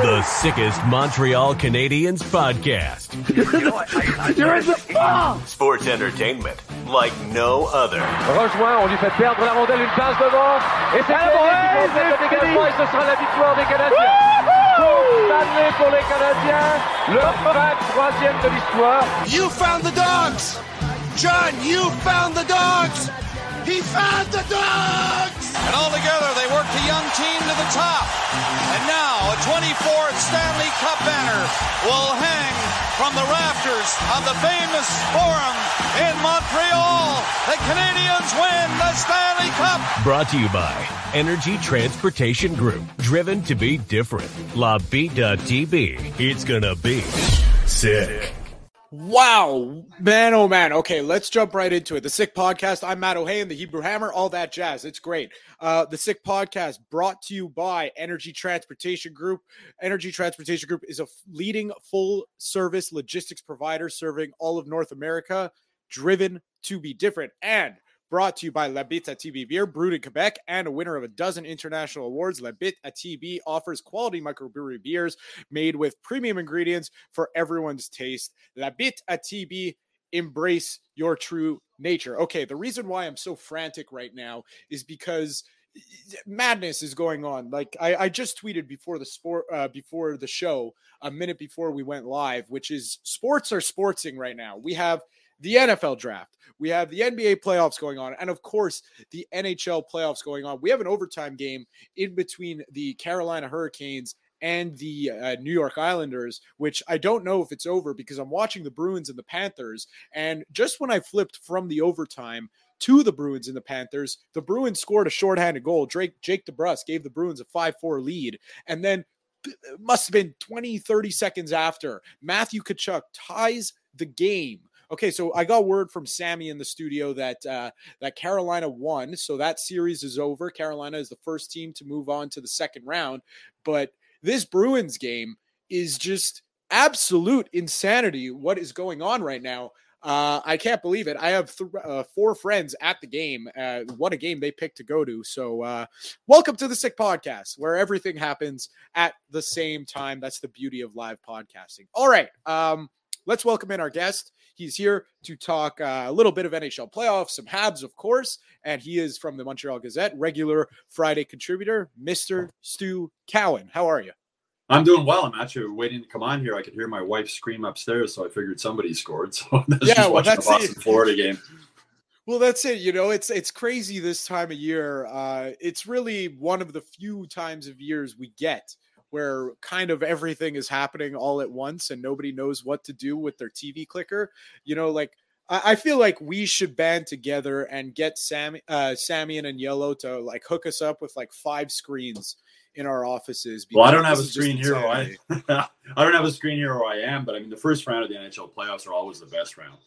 The sickest Montreal Canadiens podcast. You're in the ball! Sports entertainment like no other. Rejoint, on lui fait perdre la rondelle, une passe devant. Et c'est le dégagement et ce sera la victoire des Canadiens. Stanley pour les Canadiens, le 23e de l'histoire. You found the dogs! John, you found the dogs! He found the dogs! And all together, they worked a young team to the top. And now, a 24th Stanley Cup banner will hang from the rafters of the famous Forum in Montreal. The Canadiens win the Stanley Cup. Brought to you by Energy Transportation Group. Driven to be different. La Vida TB. It's gonna be sick. Wow, man, oh man. Okay, let's jump right into it. The Sick Podcast. I'm Matt Ohayon, the Hebrew Hammer, all that jazz. It's great. Uh, the Sick Podcast brought to you by Energy Transportation Group. Energy Transportation Group is a leading full service logistics provider serving all of North America, driven to be different. And brought to you by La Bite à TB Beer, brewed in Quebec and a winner of a dozen international awards. La Bite à TB offers quality microbrewery beers made with premium ingredients for everyone's taste. La Bite à TB, embrace your true nature. Okay, the reason why I'm so frantic right now is because madness is going on like I, I just tweeted before the sport uh, before the show a minute before we went live which is sports are sportsing right now we have the NFL draft. We have the NBA playoffs going on. And of course, the NHL playoffs going on. We have an overtime game in between the Carolina Hurricanes and the uh, New York Islanders, which I don't know if it's over because I'm watching the Bruins and the Panthers. And just when I flipped from the overtime to the Bruins and the Panthers, the Bruins scored a shorthanded goal. Drake Jake DeBrusk gave the Bruins a 5-4 lead. And then must have been 20, 30 seconds after, Matthew Tkachuk ties the game Okay, so I got word from Sammy in the studio that uh, that Carolina won, so that series is over. Carolina is the first team to move on to the second round, but this Bruins game is just absolute insanity. What is going on right now? Uh, I can't believe it. I have th- uh, four friends at the game. Uh, what a game they picked to go to. So, uh, welcome to the Sick Podcast, where everything happens at the same time. That's the beauty of live podcasting. All right. Um, let's welcome in our guest. He's here to talk uh, a little bit of NHL playoffs, some Habs, of course, and he is from the Montreal Gazette, regular Friday contributor, Mr. Stu Cowan. How are you? I'm doing well. I'm actually waiting to come on here. I could hear my wife scream upstairs, so I figured somebody scored. So yeah, well, that's the Boston, it. Florida game. Well, that's it. You know, it's it's crazy this time of year. Uh, it's really one of the few times of years we get where kind of everything is happening all at once and nobody knows what to do with their TV clicker. You know, like I, I feel like we should band together and get Sammy, uh, Sammy and Yellow to like hook us up with like five screens in our offices. Well, I don't have a screen here. I, I don't have a screen here where I am, but I mean, the first round of the NHL playoffs are always the best round.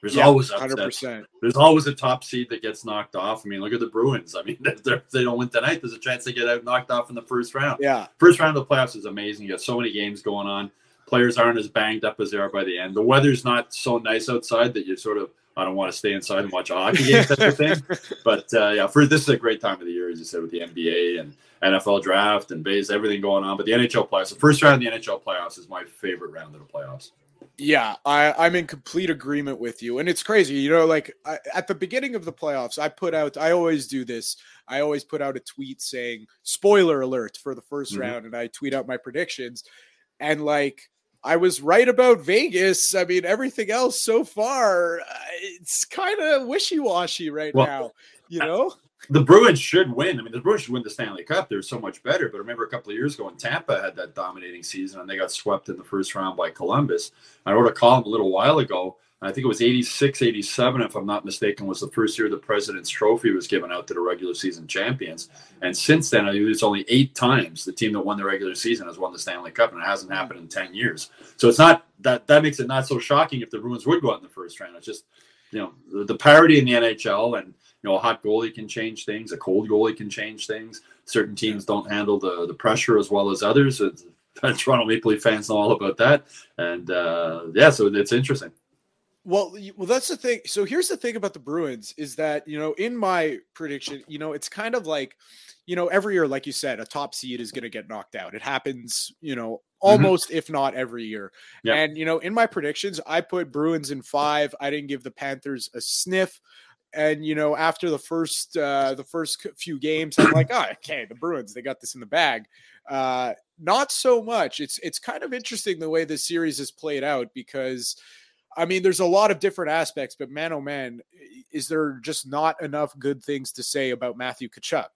There's yeah, always upsets. 100%. There's always a top seed that gets knocked off. I mean, look at the Bruins. I mean, if they don't win tonight, there's a chance they get out knocked off in the first round. Yeah. First round of the playoffs is amazing. You got so many games going on. players aren't as banged up as they are by the end. The weather's not so nice outside that you sort of I don't want to stay inside and watch a hockey game type of thing. But uh, yeah, for this is a great time of the year, as you said, with the NBA and NFL draft and base, everything going on. But the NHL playoffs, the first round of the NHL playoffs is my favorite round of the playoffs. Yeah, I, I'm in complete agreement with you. And it's crazy. You know, like I, at the beginning of the playoffs, I put out, I always do this. I always put out a tweet saying, spoiler alert for the 1st mm-hmm. round. And I tweet out my predictions. And like, I was right about Vegas. I mean, everything else so far, uh, it's kind of wishy washy right well, now, you know? The Bruins should win. I mean, the Bruins should win the Stanley Cup. They're so much better. But I remember a couple of years ago when Tampa had that dominating season and they got swept in the first round by Columbus. I wrote a column a little while ago. I think it was 86, 87, if I'm not mistaken, was the first year the President's Trophy was given out to the regular season champions. And since then, I think it's only eight times the team that won the regular season has won the Stanley Cup, and it hasn't hmm. happened in 10 years. So it's not that that makes it not so shocking if the Bruins would go out in the first round. It's just, you know, the, the parity in the NHL and you know, a hot goalie can change things, a cold goalie can change things. Certain teams don't handle the the pressure as well as others. Toronto Maple Leaf fans know all about that, and uh, yeah, so it's interesting. Well, well, that's the thing. So here's the thing about the Bruins is that you know, in my prediction, you know, it's kind of like, you know, every year, like you said, a top seed is going to get knocked out. It happens, you know, mm-hmm. almost mm-hmm. if not every year. Yep. And you know, in my predictions, I put Bruins in five. I didn't give the Panthers a sniff and you know after the first uh the first few games i'm like oh okay the bruins they got this in the bag uh not so much it's it's kind of interesting the way this series is played out because i mean there's a lot of different aspects but man oh man is there just not enough good things to say about matthew Tkachuk?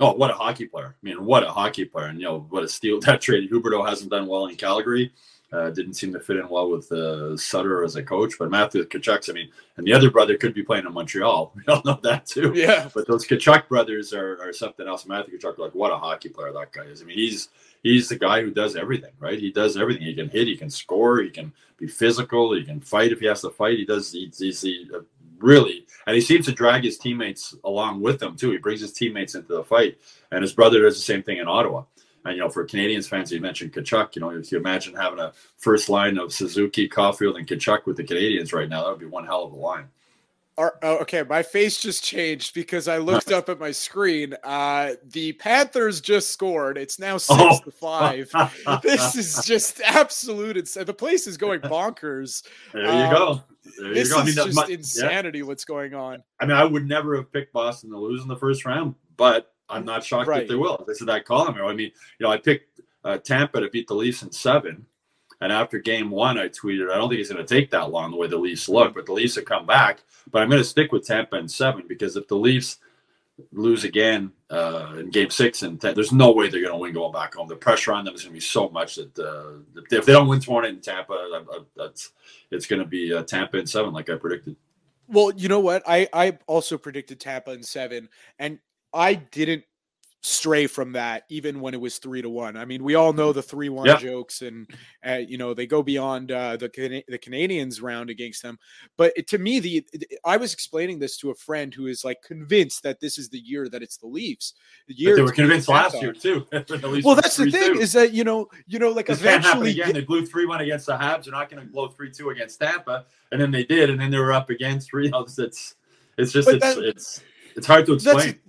Oh, what a hockey player! I mean, what a hockey player, and you know what a steal that trade. Huberdeau hasn't done well in Calgary. Uh, didn't seem to fit in well with uh, Sutter as a coach, but Matthew Tkachuk, I mean, and the other brother could be playing in Montreal. We all know that too. Yeah. But those Tkachuk brothers are, are something else. Matthew Tkachuk, like what a hockey player that guy is. I mean, he's he's the guy who does everything, right? He does everything. He can hit, he can score, he can be physical, he can fight if he has to fight. He does. He's, he's he, uh, really, and he seems to drag his teammates along with him too. He brings his teammates into the fight, and his brother does the same thing in Ottawa. And, you know, for Canadiens fans, you mentioned Tkachuk. You know, if you imagine having a first line of Suzuki, Caufield, and Tkachuk with the Canadiens right now, that would be one hell of a line. Oh, okay, my face just changed because I looked up at my screen. Uh, the Panthers just scored. It's now six oh. to five. this is just absolute. It's, the place is going bonkers. There you um, go. There this is I mean, just insanity. Yeah. What's going on? I mean, I would never have picked Boston to lose in the first round, but I'm not shocked right. that they will. This is that column. I mean, you know, I picked uh, Tampa to beat the Leafs in seven. And after game one, I tweeted, I don't think it's going to take that long the way the Leafs look, but the Leafs have come back. But I'm going to stick with Tampa in seven because if the Leafs lose again uh, in game six and 10, there's no way they're going to win going back home. The pressure on them is going to be so much that uh, if they don't win tomorrow night in Tampa, that's, it's going to be uh, Tampa in seven, like I predicted. Well, you know what? I, I also predicted Tampa in seven. And I didn't stray from that even when it was three to one. I mean, we all know the three one yeah. jokes, and uh, you know they go beyond uh, the the Canadiens round against them. But it, to me, the I was explaining this to a friend who is like convinced that this is the year that it's the Leafs. The year but they were convinced last year too. well, that's the thing is that you know you know like this eventually again. They blew three one against the Habs. They're not going to blow three two against Tampa, and then they did, and then they were up against three. It's it's just it's, that, it's it's hard to explain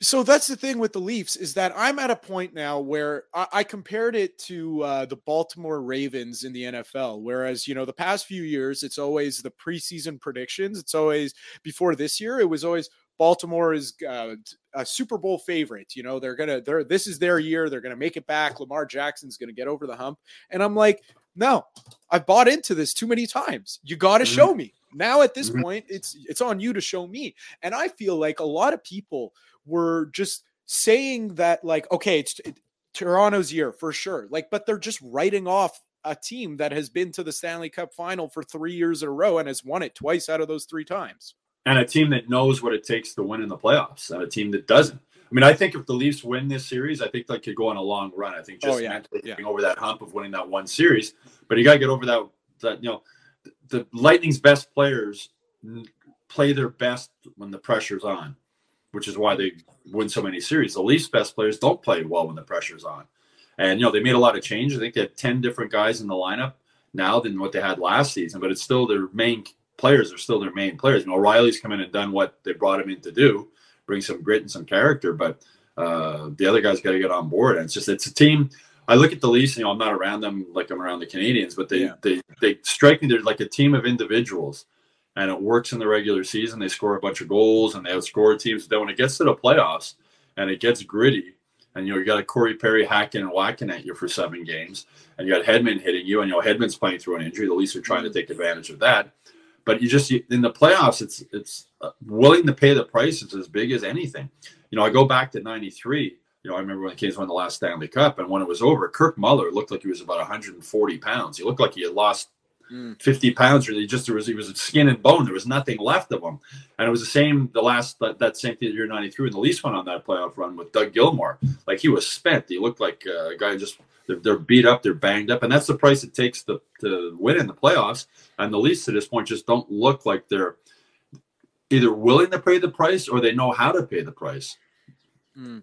so that's the thing with the Leafs is that I'm at a point now where I, I compared it to uh, the Baltimore Ravens in the NFL. Whereas you know the past few years, it's always the preseason predictions. It's always before this year, it was always Baltimore is uh, a Super Bowl favorite. You know they're gonna they're this is their year. They're gonna make it back. Lamar Jackson's gonna get over the hump. And I'm like, no, I've bought into this too many times. You got to mm-hmm. show me. Now at this mm-hmm. point, it's it's on you to show me. And I feel like a lot of people were just saying that like okay it's it, Toronto's year for sure like but they're just writing off a team that has been to the Stanley Cup final for 3 years in a row and has won it twice out of those 3 times and a team that knows what it takes to win in the playoffs and a team that doesn't I mean, I think if the Leafs win this series, I think they could go on a long run. I think oh, just oh, yeah. yeah. getting over that hump of winning that one series, but you got to get over that. That you know, the Lightning's best players play their best when the pressure's on which is why they win so many series. The Leafs' best players don't play well when the pressure's on. And you know they made a lot of changes. I think they have ten different guys in the lineup now than what they had last season, but it's still their main players are still their main players. You know, O'Reilly's come in and done what they brought him in to do, bring some grit and some character, but uh, the other guys got to get on board. And it's just it's a team. I look at the Leafs, you know, I'm not around them like I'm around the Canadiens, but they yeah. they they strike me. They're like a team of individuals, and it works in the regular season. They score a bunch of goals and they outscore teams. But Then when it gets to the playoffs and it gets gritty, and you know you got a Corey Perry hacking and whacking at you for seven games, and you got Hedman hitting you, and you know Hedman's playing through an injury. The Leafs are trying to mm-hmm. take advantage of that. But you just in the playoffs, it's it's uh, willing to pay the price It's as big as anything. You know, I go back to '93. You know, I remember when the Kings won the last Stanley Cup, and when it was over, Kirk Muller looked like he was about 140 pounds. He looked like he had lost mm. 50 pounds, or he just there was he was skin and bone. There was nothing left of him, and it was the same the last that, that same year '93 and the Leafs went on that playoff run with Doug Gilmour. Like he was spent. He looked like a guy just they're, they're beat up, they're banged up, and that's the price it takes to, to win in the playoffs. And the Leafs at this point just don't look like they're either willing to pay the price or they know how to pay the price. Mm.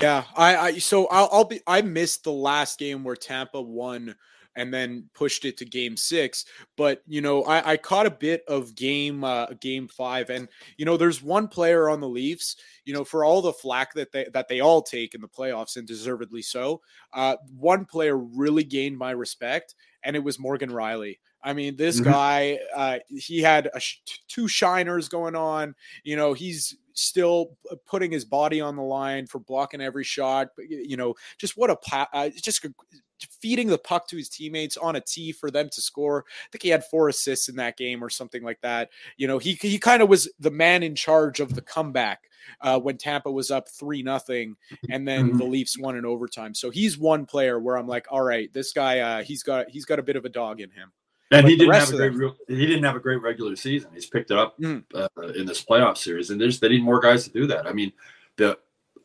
Yeah, I, I so I'll, I'll be I missed the last game where Tampa won and then pushed it to game six. But you know, I, I caught a bit of game uh, game five, and you know, there's one player on the Leafs. You know, for all the flack that they that they all take in the playoffs, and deservedly so. Uh, one player really gained my respect, and it was Morgan Rielly. I mean, this mm-hmm. guy, uh, he had sh- two shiners going on. You know, he's still putting his body on the line for blocking every shot. You know, just what a uh, just feeding the puck to his teammates on a tee for them to score. I think he had four assists in that game or something like that. You know, he he kind of was the man in charge of the comeback uh, when Tampa was up three nothing, and then mm-hmm. the Leafs won in overtime. So he's one player where I'm like, all right, this guy, uh, he's got he's got a bit of a dog in him. And he didn't have a great he didn't have a great regular season. He's picked it up mm. uh, in this playoff series, and there's they need more guys to do that. I mean, the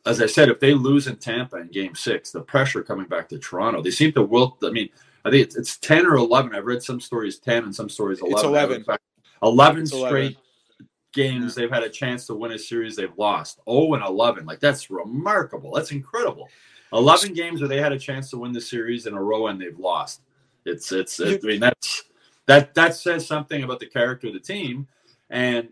as I said, if they lose in Tampa in Game Six, the pressure coming back to Toronto, they seem to wilt. I mean, I think it's, it's ten or eleven. I've read some stories ten and some stories eleven. It's eleven. Fact, eleven it's straight 11. games yeah. they've had a chance to win a series they've lost. Oh and eleven, like that's remarkable. That's incredible. Eleven games where they had a chance to win the series in a row and they've lost. It's it's. I mean that's that that says something about the character of the team. And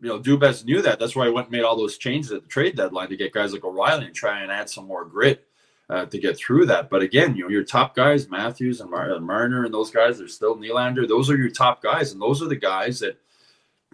you know, Dubas knew that. That's why he went and made all those changes at the trade deadline to get guys like O'Reilly and try and add some more grit uh, to get through that. But again, you know, your top guys, Matthews and Mar- Marner and those guys, they're still Nylander. Those are your top guys, and those are the guys that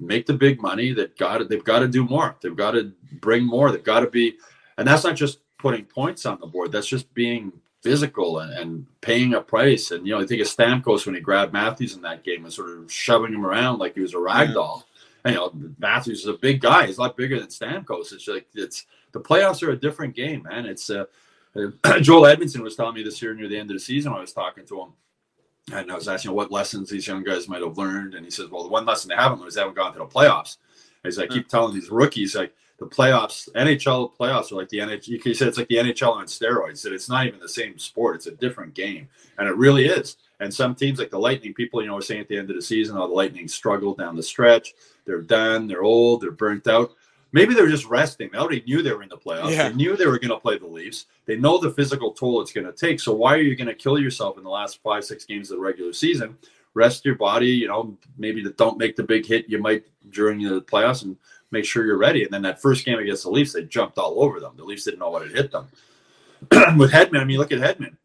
make the big money. That got. They've got to do more. They've got to bring more. They've got to be, and that's not just putting points on the board. That's just being physical and, and paying a price. And you know, I think of Stamkos when he grabbed Matthews in that game and sort of shoving him around like he was a rag doll. And, you know, Matthews is a big guy. He's a lot bigger than Stamkos. It's like it's the playoffs are a different game, man. It's uh, Joel Edmundson was telling me this year near the end of the season when I was talking to him. And I was asking what lessons these young guys might have learned. And he says, Well, the one lesson they haven't learned is they haven't gone to the playoffs. As I keep telling these rookies, like the playoffs, NHL playoffs are like the NHL. You said it's like the NHL on steroids. That it's not even the same sport. It's a different game, and it really is. And some teams like the Lightning, people you know are saying at the end of the season, oh, the Lightning struggled down the stretch. They're done. They're old. They're burnt out. Maybe they're just resting. They already knew they were in the playoffs. Yeah. They knew they were going to play the Leafs. They know the physical toll it's going to take. So why are you going to kill yourself in the last five, six games of the regular season? Rest your body. You know, maybe don't make the big hit you might during the playoffs and make sure you're ready. And then that first game against the Leafs, they jumped all over them. The Leafs didn't know what had hit them. With Hedman, I mean, look at Hedman.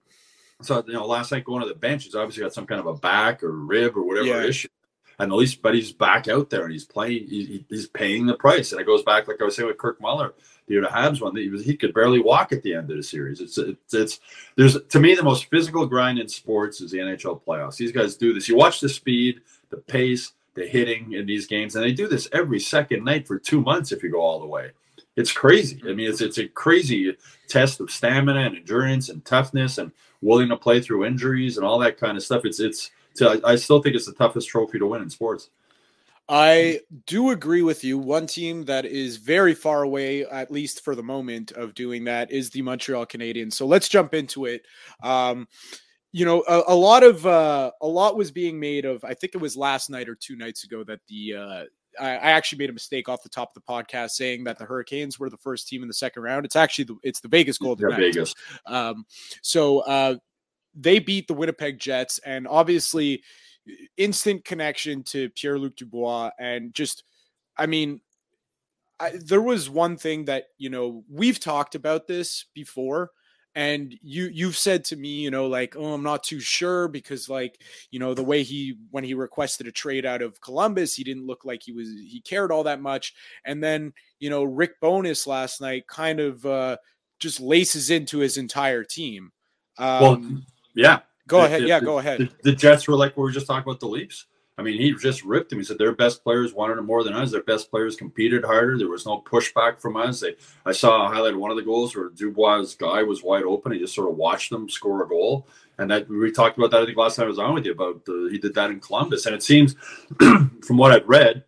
So you know, last night going to the bench, he's obviously got some kind of a back or rib or whatever yeah. issue. And at least, but he's back out there and he's playing. He, he's paying the price. And it goes back, like I was saying with Kirk Muller, the year the Habs one. He was he could barely walk at the end of the series. It's it's it's there's to me the most physical grind in sports is the NHL playoffs. These guys do this. You watch the speed, the pace, the hitting in these games, and they do this every second night for two months if you go all the way. It's crazy. I mean, it's it's a crazy test of stamina and endurance and toughness and willing to play through injuries and all that kind of stuff. It's it's. I still think it's the toughest trophy to win in sports. I do agree with you. One team that is very far away, at least for the moment, of doing that is the Montreal Canadiens. So let's jump into it. Um, you know, a, a, lot of uh, a lot was being made of. I think it was last night or two nights ago that the uh, I, I, actually made a mistake off the top of the podcast saying that the Hurricanes were the first team in the second round. It's actually the, it's the Vegas Golden yeah, Vegas. Um, so uh, they beat the Winnipeg Jets, and obviously instant connection to Pierre Luc Dubois, and just I mean. I, there was one thing that you know we've talked about this before and you you've said to me you know like oh i'm not too sure because like you know the way he when he requested a trade out of columbus he didn't look like he was he cared all that much. And then you know Rick Bowness last night kind of uh just laces into his entire team. Um, well yeah. go ahead. the, yeah the, go ahead. the, the jets were like we were just talking about the leafs I mean, he just ripped him. He said their best players wanted it more than us. Their best players competed harder. There was no pushback from us. They, I saw a highlight of one of the goals where Dubois' guy was wide open. He just sort of watched them score a goal. And that we talked about that, I think, last time I was on with you about the, he did that in Columbus. And it seems, from what I've read,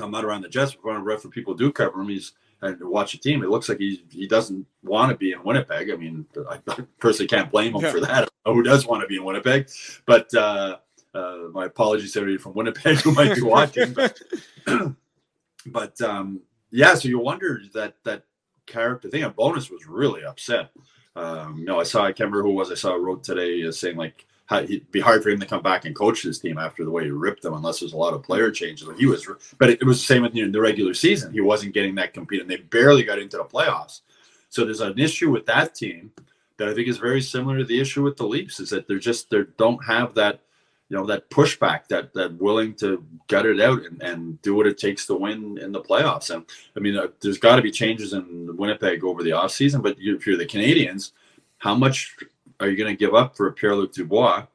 I'm not around the Jets, but I've read for people who do cover him, he's and watch a team. It looks like he he doesn't want to be in Winnipeg. I mean, I personally can't blame him yeah. for that. Who does want to be in Winnipeg? But uh, uh, my apologies to everybody from Winnipeg who might be watching, but, but um, yeah. So you wonder that that character thing. A Bowness was really upset. Um, you know, I saw I can't remember who was I saw wrote today uh, saying like how, it'd be hard for him to come back and coach this team after the way he ripped them, unless there's a lot of player changes. He was, but it, it was the same with you know, the regular season. He wasn't getting that compete, and they barely got into the playoffs. So there's an issue with that team that I think is very similar to the issue with the Leafs, is that they're just they don't have that you know that pushback that that willing to gut it out and, and do what it takes to win in the playoffs. And i mean uh, there's got to be changes in winnipeg over the offseason but you, if you're the Canadiens how much are you going to give up for pierre-luc dubois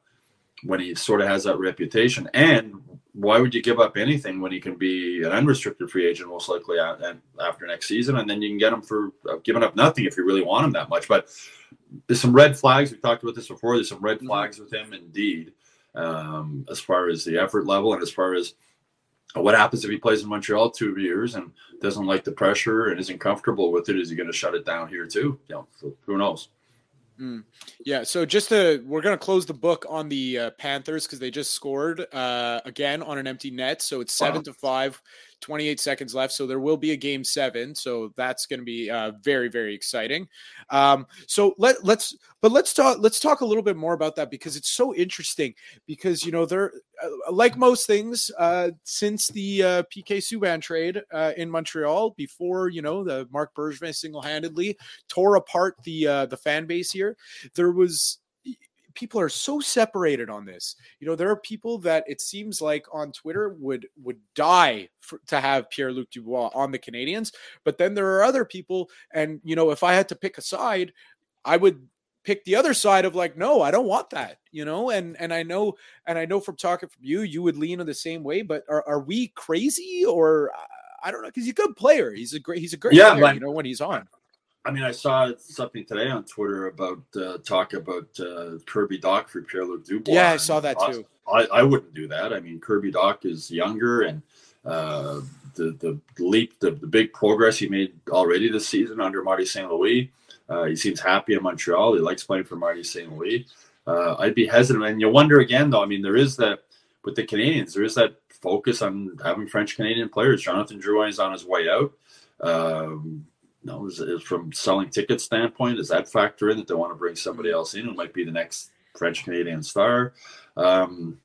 when he sort of has that reputation? And why would you give up anything when he can be an unrestricted free agent most likely after next season? And then you can get him for uh, giving up nothing if you really want him that much. But there's some red flags. We talked about this before. There's some red mm-hmm. flags with him indeed um, as far as the effort level and as far as what happens if he plays in Montreal two years and doesn't like the pressure and isn't comfortable with it? Is he going to shut it down here too? You know, who knows? Mm. Yeah, so just to we're gonna close the book on the uh, Panthers because they just scored uh, again on an empty net, so it's seven wow. to five. 28 seconds left, so there will be a game seven. So that's going to be uh, very, very exciting. Um, so let let's but let's talk let's talk a little bit more about that because it's so interesting. Because you know they're uh, like most things uh, since the uh, PK Subban trade uh, in Montreal before you know the Marc Bergevin single handedly tore apart the uh, the fan base here. There was people are so separated on this. You know, there are people that it seems like on Twitter would would die for, to have Pierre Luc Dubois on the Canadiens, but then there are other people, and you know, if I had to pick a side, I would pick the other side of like no i don't want that you know? And and i know and i know from talking from you you would lean in the same way but are, are we crazy or i don't know because he's a good player. He's a great he's a great yeah, player, like, you know when he's on I mean, I saw something today on Twitter about uh, talk about uh, Kirby Dach for Pierre Dubois. Yeah, I saw that too. I, I wouldn't do that. I mean, Kirby Dach is younger, and uh, the the leap, the, the big progress he made already this season under Marty St. Louis. Uh, he seems happy in Montreal. He likes playing for Marty St. Louis. Uh, I'd be hesitant, and you wonder again, though. I mean, there is that with the Canadiens. There is that focus on having French Canadian players. Jonathan Drouin is on his way out. Um, know, is, is from selling ticket standpoint, does that factor in that they want to bring somebody mm-hmm. else in who might be the next French Canadian star? Um,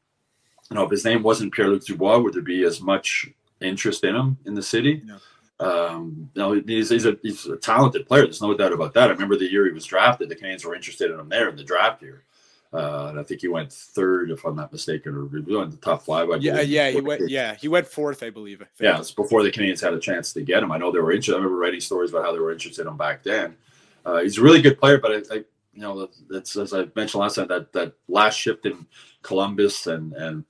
you know, if his name wasn't Pierre Luc Dubois, would there be as much interest in him in the city? No. Um, you know, he's, he's, a, he's a talented player. There's no doubt about that. I remember the year he was drafted, the Canadiens were interested in him there in the draft year. Uh, and I think he went third, if I'm not mistaken, or he went the top five. I yeah, yeah, he went. Yeah, he went fourth, I believe. I yeah, it's before the Canadiens had a chance to get him. I know they were interested. I remember writing stories about how they were interested in him back then. Uh, he's a really good player, but I, I you know, that's as I mentioned last time that that last shift in Columbus and and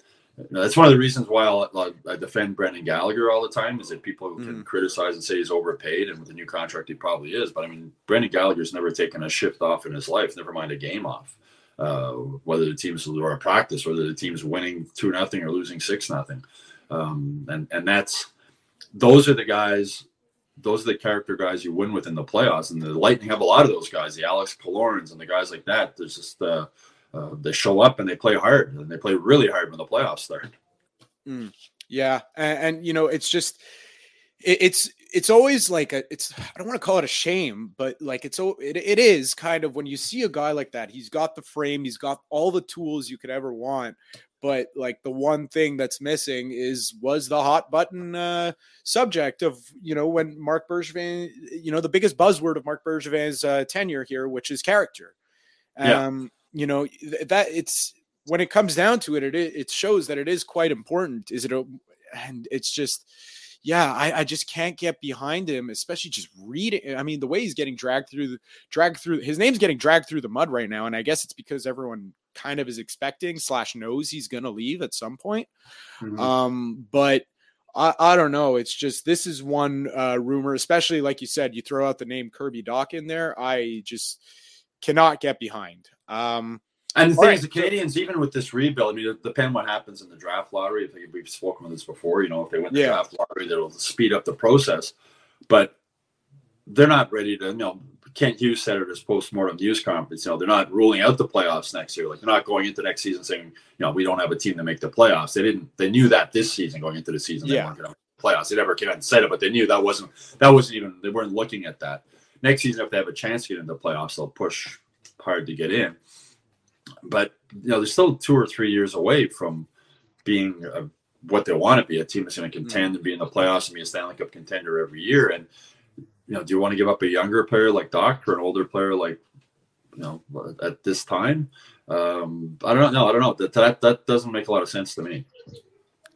that's one of the reasons why I, I defend Brendan Gallagher all the time is that people can mm. criticize and say he's overpaid, and with a new contract he probably is. But I mean, Brendan Gallagher's never taken a shift off in his life, never mind a game off. Uh, whether the team's or a practice, whether the team's winning two nothing or losing six nothing, um, and and that's those are the guys those are the character guys you win with in the playoffs. And the Lightning have a lot of those guys, the Alex Killorns and the guys like that. There's just uh, uh, they show up and they play hard and they play really hard when the playoffs start. Mm, yeah, and, and, you know it's just it, it's it's always like a it's I don't want to call it a shame, but like it's it, it is kind of when you see a guy like that. He's got the frame, he's got all the tools you could ever want, but like the one thing that's missing is was the hot button uh, subject of you know when Marc Bergevin, you know the biggest buzzword of Marc Bergevin's uh, tenure here, which is character. Um, yeah. you know that it's when it comes down to it, it it shows that it is quite important. Is it a, and it's just yeah, I, I just can't get behind him, especially just reading. I mean, the way he's getting dragged through the dragged through his name's getting dragged through the mud right now, and I guess it's because everyone kind of is expecting slash knows he's going to leave at some point. Mm-hmm. Um, but I, I don't know. It's just this is one uh, rumor, especially like you said, you throw out the name Kirby Dach in there. I just cannot get behind. Um, and the thing right. is, the Canadiens, even with this rebuild, I mean, it depends what happens in the draft lottery. I think we've spoken about this before. You know, if they win the yeah. draft lottery, that'll speed up the process. But they're not ready to, you know, Kent Hughes said at his post-mortem news conference, you know, they're not ruling out the playoffs next year. Like they're not going into next season saying, you know, we don't have a team to make the playoffs. They didn't. They knew that this season going into the season they weren't going to playoffs. They never came out and said it, but they knew that wasn't that wasn't even. They weren't looking at that. Next season, if they have a chance to get into the playoffs, they'll push hard to get in. But you know, they're still two or three years away from being a, what they want to be a team that's going to contend and be in the playoffs and be a Stanley Cup contender every year. And you know, do you want to give up a younger player like Dach or an older player like, you know, at this time? Um, I don't know. I don't know. That, that that doesn't make a lot of sense to me.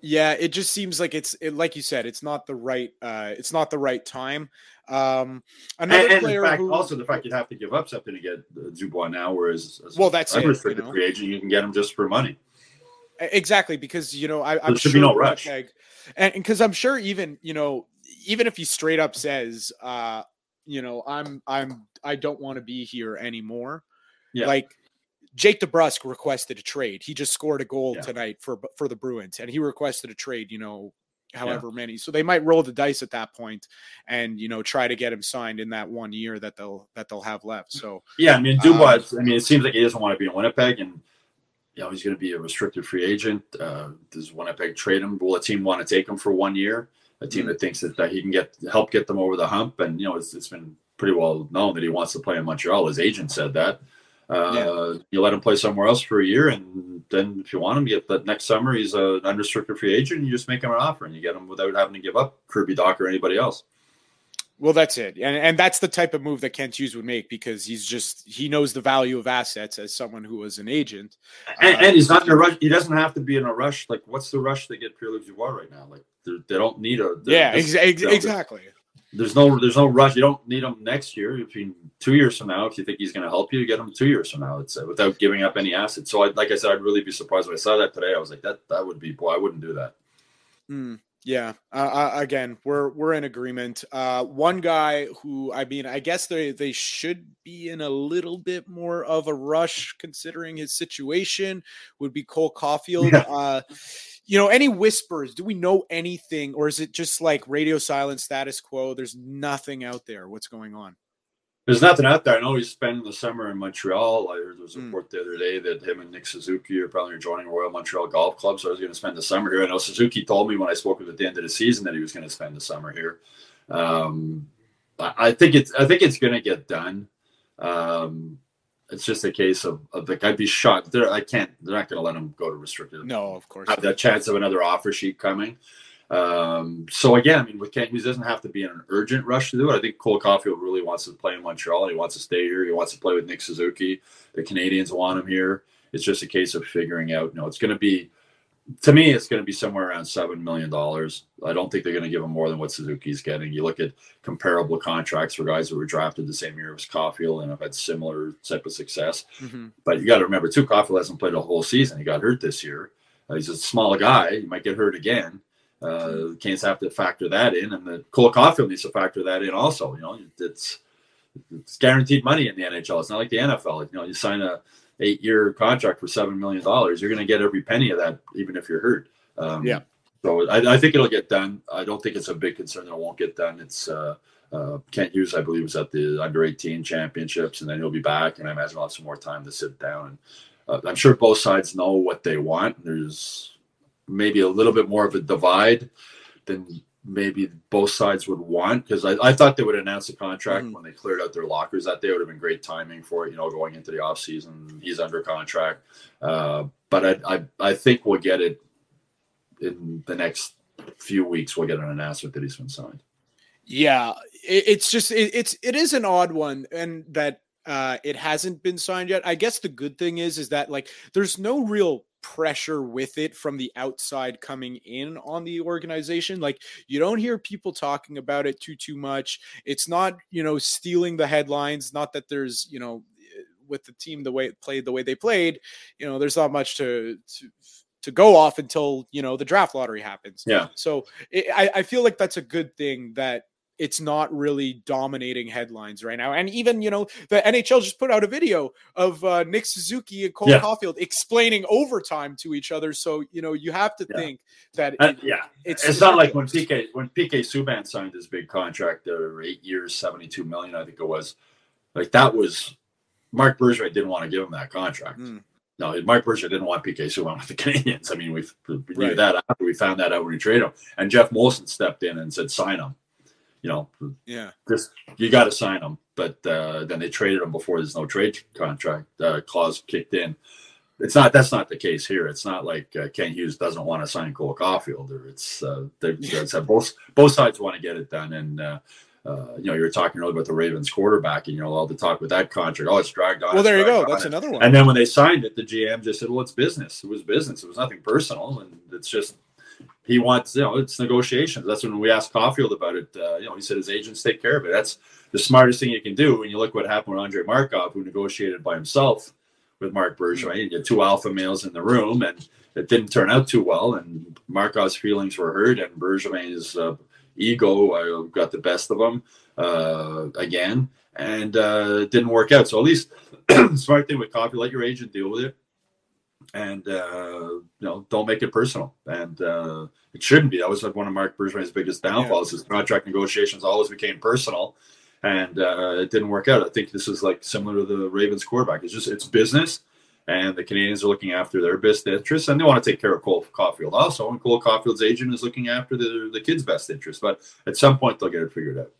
Yeah, it just seems like it's it, like you said, it's not the right uh it's not the right time. Um another and, and player fact, who, also the fact you'd have to give up something to get uh, Dubois now, whereas well that's it, you know? free agent, you can get him just for money. Exactly, because you know I, am sure no rush, and because I'm sure even you know even if he straight up says, uh, you know, I'm I'm I don't want to be here anymore. Yeah. Like Jake DeBrusk requested a trade. He just scored a goal yeah. tonight for for the Bruins, and he requested a trade. You know, however yeah. many. So they might roll the dice at that point, and you know, try to get him signed in that one year that they'll that they'll have left. So yeah, I mean, Dubois. Um, I mean, it seems like he doesn't want to be in Winnipeg, and you know, he's going to be a restricted free agent. Uh, does Winnipeg trade him? Will a team want to take him for one year? a team that thinks that, that he can get help get them over the hump. And you know, it's, it's been pretty well known that he wants to play in Montreal. His agent said that. Uh, yeah. You let him play somewhere else for a year, and then if you want him, get that next summer he's an unrestricted free agent. And you just make him an offer, and you get him without having to give up Kirby Dach or anybody else. Well, that's it, and and that's the type of move that Kent Hughes would make because he's just he knows the value of assets as someone who was an agent, and, uh, and he's not in a rush. He doesn't have to be in a rush. Like, what's the rush to get Pierre Dubois right now? Like, they don't need a yeah, ex- ex- exactly. There's no there's no rush. You don't need him next year. If you two years from now, if you think he's going to help you, get him two years from now. It's uh, without giving up any assets. So, I, like I said, I'd really be surprised when I saw that today. I was like, that that would be boy, I wouldn't do that. Mm. Yeah. Uh, uh, again, we're we're in agreement. Uh, one guy who I mean, I guess they they should be in a little bit more of a rush considering his situation would be Cole Caufield. Yeah. You know, any whispers? Do we know anything, or is it just like radio silence, status quo? There's nothing out there. What's going on? There's nothing out there. I know he's spending the summer in Montreal. I heard there was a hmm. report mm. the other day that him and Nick Suzuki are probably joining Royal Montreal Golf Club. So I was going to spend the summer here. I know Suzuki told me when I spoke with him at the end of the season that he was going to spend the summer here. Um, I think it's I think it's going to get done. Um, it's just a case of, of like I'd be shocked. They're, I can't. They're not going to let him go to restricted. No, of course. Have that chance of another offer sheet coming. Um, so again, I mean, with Kent Hughes doesn't have to be in an urgent rush to do it. I think Cole Caufield really wants to play in Montreal. He wants to stay here. He wants to play with Nick Suzuki. The Canadiens want him here, It's just a case of figuring out. You know, it's going to be to me, it's going to be somewhere around seven million dollars. I don't think they're going to give him more than what Suzuki's getting. You look at comparable contracts for guys who were drafted the same year as Caufield and have had similar type of success. Mm-hmm. But you got to remember, too, Caufield hasn't played a whole season. He got hurt this year. Uh, he's a small guy. He might get hurt again. Uh, mm-hmm. Canes have to factor that in, and the Cole Caufield needs to factor that in also. You know, it's it's guaranteed money in the NHL. It's not like the NFL. You know, you sign a eight year contract for seven million dollars, you're going to get every penny of that, even if you're hurt. Um, yeah. So I, I, think it'll get done. I don't think it's a big concern that it won't get done. It's uh, uh, Kent Hughes, I believe, was at the under 18 championships, and then he'll be back. And I imagine he'll have some more time to sit down. And uh, I'm sure both sides know what they want. There's maybe a little bit more of a divide than maybe both sides would want because I, I thought they would announce the contract mm-hmm. when they cleared out their lockers that day. Would have been great timing for it you know going into the off season he's under contract. Uh, but I, I i think we'll get it in the next few weeks. We'll get an announcement that he's been signed. Yeah it, it's just it, it's it is an odd one and that uh it hasn't been signed yet. I guess the good thing is is that like there's no real pressure with it from the outside coming in on the organization like you don't hear people talking about it too too much it's not you know stealing the headlines not that there's you know with the team the way it played the way they played you know there's not much to, to to go off until you know the draft lottery happens. Yeah. So it, I, I feel like that's a good thing that it's not really dominating headlines right now. And even, you know, the NHL just put out a video of uh, Nick Suzuki and Cole yeah. Caufield explaining overtime to each other. So, you know, you have to yeah. think that uh, it, yeah, it's, it's not like when PK when PK Subban signed his big contract, uh, eight years, seventy two million, I think it was. Like that was Marc Bergevin didn't want to give him that contract. Mm. No, Marc Bergevin didn't want PK Subban with the Canadiens. I mean, we knew right. that after we found that out when we traded him, and Geoff Molson stepped in and said, "Sign him." You know, yeah, just you got to sign them. But uh, then they traded them before there's no trade contract uh, clause kicked in. It's not that's not the case here. It's not like uh, Kent Hughes doesn't want to sign Cole Caufield, or it's uh, they, both both sides want to get it done. And uh, uh, you know, you were talking earlier about the Ravens quarterback, and you know all the talk with that contract. Oh, it's dragged on. Well, there you go. That's another one. And then when they signed it, the GM just said, "Well, it's business. It was business. It was nothing personal, and it's just he wants, you know, it's negotiations. That's when we asked Caufield about it. Uh, you know, he said his agents take care of it. That's the smartest thing you can do. When you look what happened with Andrei Markov, who negotiated by himself with Marc Bergevin. You had two alpha males in the room, and it didn't turn out too well. And Markov's feelings were hurt, and Bergevin's uh, ego got the best of him uh, again, and uh, it didn't work out. So at least smart thing with Caufield, let your agent deal with it and uh, you know don't make it personal. And uh, it shouldn't be. That was like one of Marc Bergevin's biggest downfalls. Yeah. His contract negotiations always became personal, and uh, it didn't work out. I think this is like similar to the Ravens quarterback. It's just it's business, and the Canadiens are looking after their best interests, and they want to take care of Cole Caufield also. And Cole Caufield's agent is looking after the the kid's best interest. But at some point, they'll get it figured out.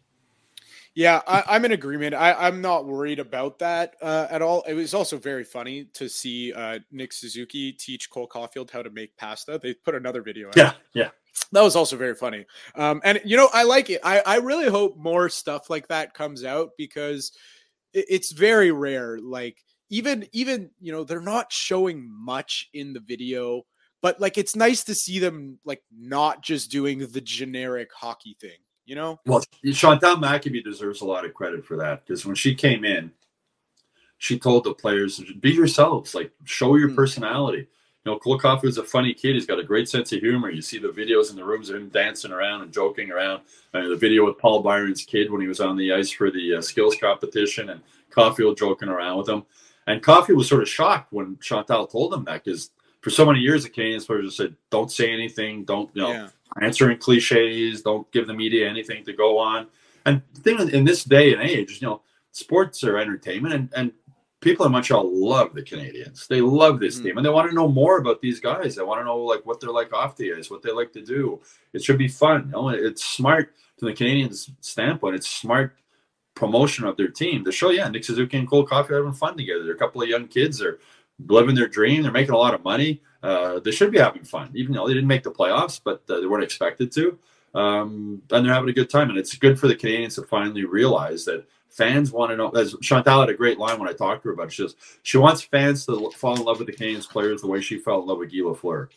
Yeah, I, am in agreement. I, am not worried about that uh, at all. It was also very funny to see uh, Nick Suzuki teach Cole Caufield how to make pasta. They put another video out. Yeah, yeah. That was also very funny. Um, and, you know, I like it. I, I really hope more stuff like that comes out because it, it's very rare. Like, even, even, you know, they're not showing much in the video, but like, it's nice to see them, like, not just doing the generic hockey thing you know? Well, Chantal Machabée deserves a lot of credit for that because when she came in, she told the players, be yourselves, like show your mm. personality. You know, Kulikov is a funny kid. He's got a great sense of humor. You see the videos in the rooms of him dancing around and joking around. I mean, the video with Paul Byron's kid when he was on the ice for the uh, skills competition and Caufield joking around with him. And Caufield was sort of shocked when Chantal told him that because for so many years the Canadiens players just said, "Don't say anything, don't you know, yeah answering cliches. Don't give the media anything to go on. And the thing in this day and age, you know, sports are entertainment, and, and people in Montreal love the Canadiens. They love this mm-hmm. team, and they want to know more about these guys. They want to know like what they're like off the ice, what they like to do. It should be fun. You know, it's smart from the Canadiens' standpoint. It's smart promotion of their team to show. Yeah, Nick Suzuki and Cole Caufield are having fun together. They're a couple of young kids. They're living their dream. They're making a lot of money. Uh, they should be having fun, even though they didn't make the playoffs, but uh, they weren't expected to. Um, and they're having a good time. And it's good for the Canadiens to finally realize that fans want to know. As Chantal had a great line when I talked to her about it. She says she wants fans to fall in love with the Canadiens players the way she fell in love with Guy Lafleur.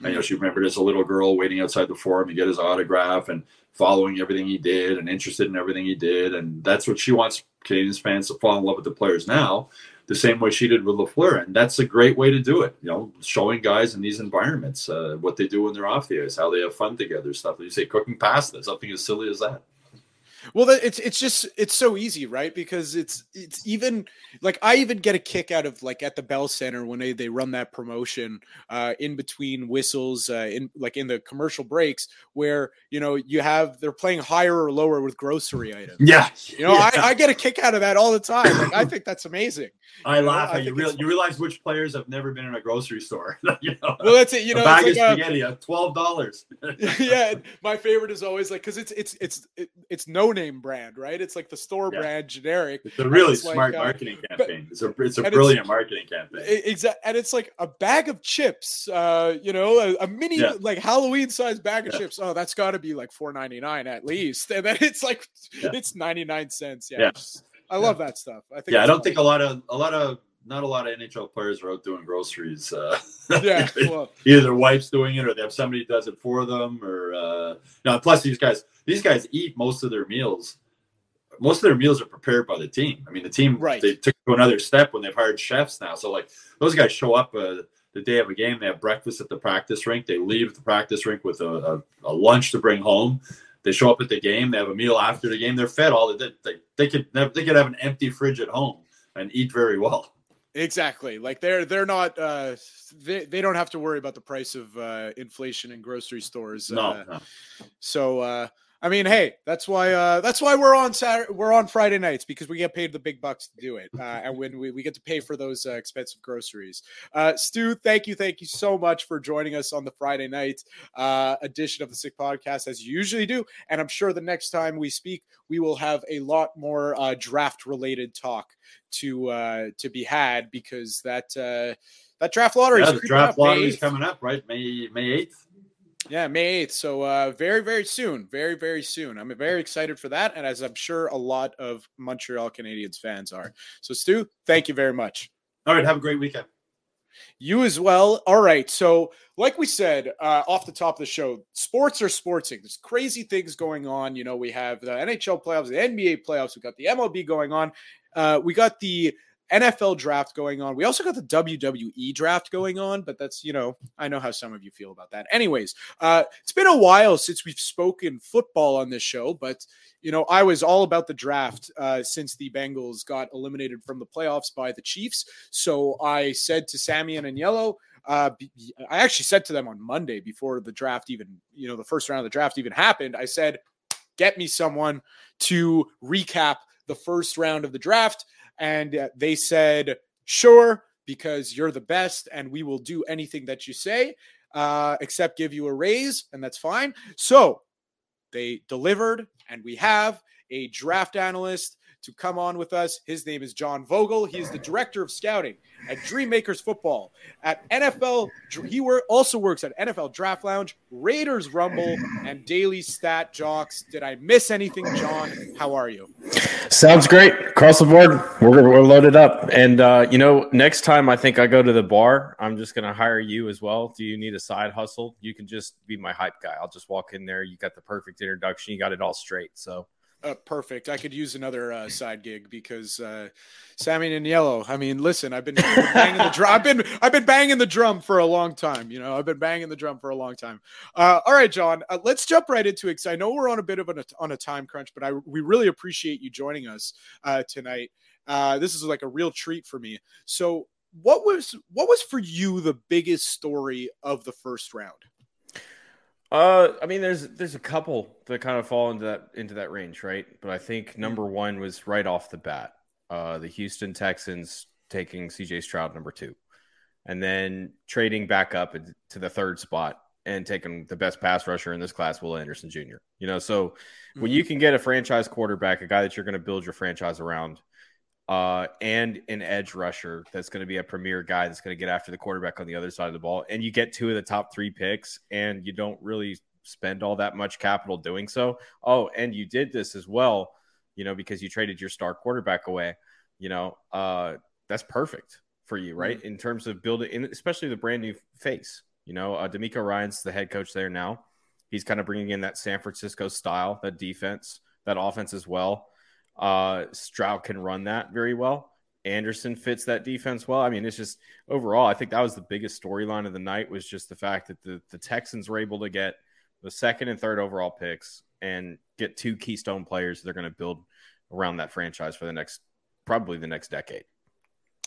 You know, she remembered as a little girl waiting outside the forum to get his autograph and following everything he did and interested in everything he did. And that's what she wants Canadiens fans to fall in love with the players now, the same way she did with Lafleur. And that's a great way to do it. You know, showing guys in these environments uh, what they do when they're off the ice, how they have fun together, stuff. You say cooking pasta, something as silly as that. Well, it's it's just it's so easy, right? Because it's it's even like I even get a kick out of like at the Bell Center when they, they run that promotion uh, in between whistles, uh, in like in the commercial breaks, where you know you have they're playing higher or lower with grocery items. Yeah, you know yeah. I, I, get a kick out of that all the time. Like I think that's amazing. I you laugh. Know? I you, real, you realize which players have never been in a grocery store. you know, well, that's it. You know, a bag of like spaghetti, a, twelve dollars. yeah, my favorite is always like because it's it's it's it's no name brand, right? It's like the store yeah. brand generic. It's a really smart like, uh, marketing uh, campaign. It's a it's a brilliant it's, marketing campaign. Exactly, and it's like a bag of chips. Uh, you know, a, a mini yeah. like Halloween size bag of yeah. chips. Oh, that's got to be like four ninety nine at least, and then it's like it's ninety nine cents. Yeah, I love that stuff. I think. Yeah, I don't think a lot of a lot of not a lot of NHL players are out doing groceries. Uh, yeah, well, either their wife's doing it or they have somebody who does it for them, or uh, no. Plus, these guys, these guys eat most of their meals. Most of their meals are prepared by the team. I mean, the team right. they took to another step when they've hired chefs now. So, like those guys show up uh, the day of a game, they have breakfast at the practice rink. They leave the practice rink with a, a, a lunch to bring home. They show up at the game. They have a meal after the game. They're fed all the they, they, they could they could have an empty fridge at home and eat very well. Exactly. Like they're they're not uh they, they don't have to worry about the price of uh inflation in grocery stores. No. Uh, no. So uh I mean, hey, that's why uh that's why we're on Saturday we're on Friday nights because we get paid the big bucks to do it. Uh and when we, we get to pay for those uh, expensive groceries. Uh Stu, thank you, thank you so much for joining us on the Friday night uh edition of the Sick Podcast as you usually do. And I'm sure the next time we speak, we will have a lot more uh draft related talk to uh to be had because that uh that draft lottery yeah, draft lottery is coming up right may may 8th yeah may 8th so uh very very soon very very soon i'm very excited for that and as i'm sure a lot of montreal canadiens fans are so stu thank you very much all right have a great weekend you as well. All right. So, like we said uh, off the top of the show, sports are sportsing. There's crazy things going on. You know, we have the NHL playoffs, the NBA playoffs, we got the MLB going on. Uh, we got the NFL draft going on. We also got the WWE draft going on, but that's, you know, I know how some of you feel about that. Anyways, uh, it's been a while since we've spoken football on this show, but, you know, I was all about the draft uh, since the Bengals got eliminated from the playoffs by the Chiefs. So I said to Sammy and Yellow, uh, I actually said to them on Monday before the draft even, you know, the first round of the draft even happened, I said, get me someone to recap the first round of the draft. And uh, they said, sure, because you're the best and we will do anything that you say, uh, except give you a raise. And that's fine. So they delivered, and we have a draft analyst to come on with us. His name is John Vogel. He is the director of scouting at Dreammakers Football at NFL. He also works at NFL Draft Lounge, Raiders Rumble, and Daily Stat Jocks. Did I miss anything, John? How are you? Sounds great. Across the board, we're, we're loaded up. And, uh, you know, next time I think I go to the bar, I'm just going to hire you as well. Do you need a side hustle? You can just be my hype guy. I'll just walk in there. You got the perfect introduction. You got it all straight. So uh, perfect. I could use another uh, side gig because uh, Sammy and Yellow. I mean, listen, I've been, banging the drum. I've been I've been banging the drum for a long time. You know, I've been banging the drum for a long time. Uh, all right, John. Uh, let's jump right into it because I know we're on a bit of an, on a time crunch, but I we really appreciate you joining us uh, tonight. this is like a real treat for me. So, what was what was for you the biggest story of the first round? Uh, I mean, there's there's a couple that kind of fall into that into that range, right? But I think mm-hmm. number one was right off the bat, uh, the Houston Texans taking C.J. Stroud number two, and then trading back up to the third spot and taking the best pass rusher in this class, Will Anderson Jr. You know, so mm-hmm. when you can get a franchise quarterback, a guy that you're going to build your franchise around, uh, and an edge rusher that's going to be a premier guy that's going to get after the quarterback on the other side of the ball. And you get two of the top three picks, and you don't really spend all that much capital doing so. Oh, and you did this as well you know, because you traded your star quarterback away, you know, uh, that's perfect for you, right? Mm-hmm. In terms of building, especially the brand new face. You know, uh, DeMeco Ryans the head coach there now. He's kind of bringing in that San Francisco style, that defense, that offense as well. Uh, Stroud can run that very well. Anderson fits that defense well. I mean, it's just overall, I think that was the biggest storyline of the night was just the fact that the, the Texans were able to get the second and third overall picks and get two keystone players they're going to build around that franchise for the next probably the next decade.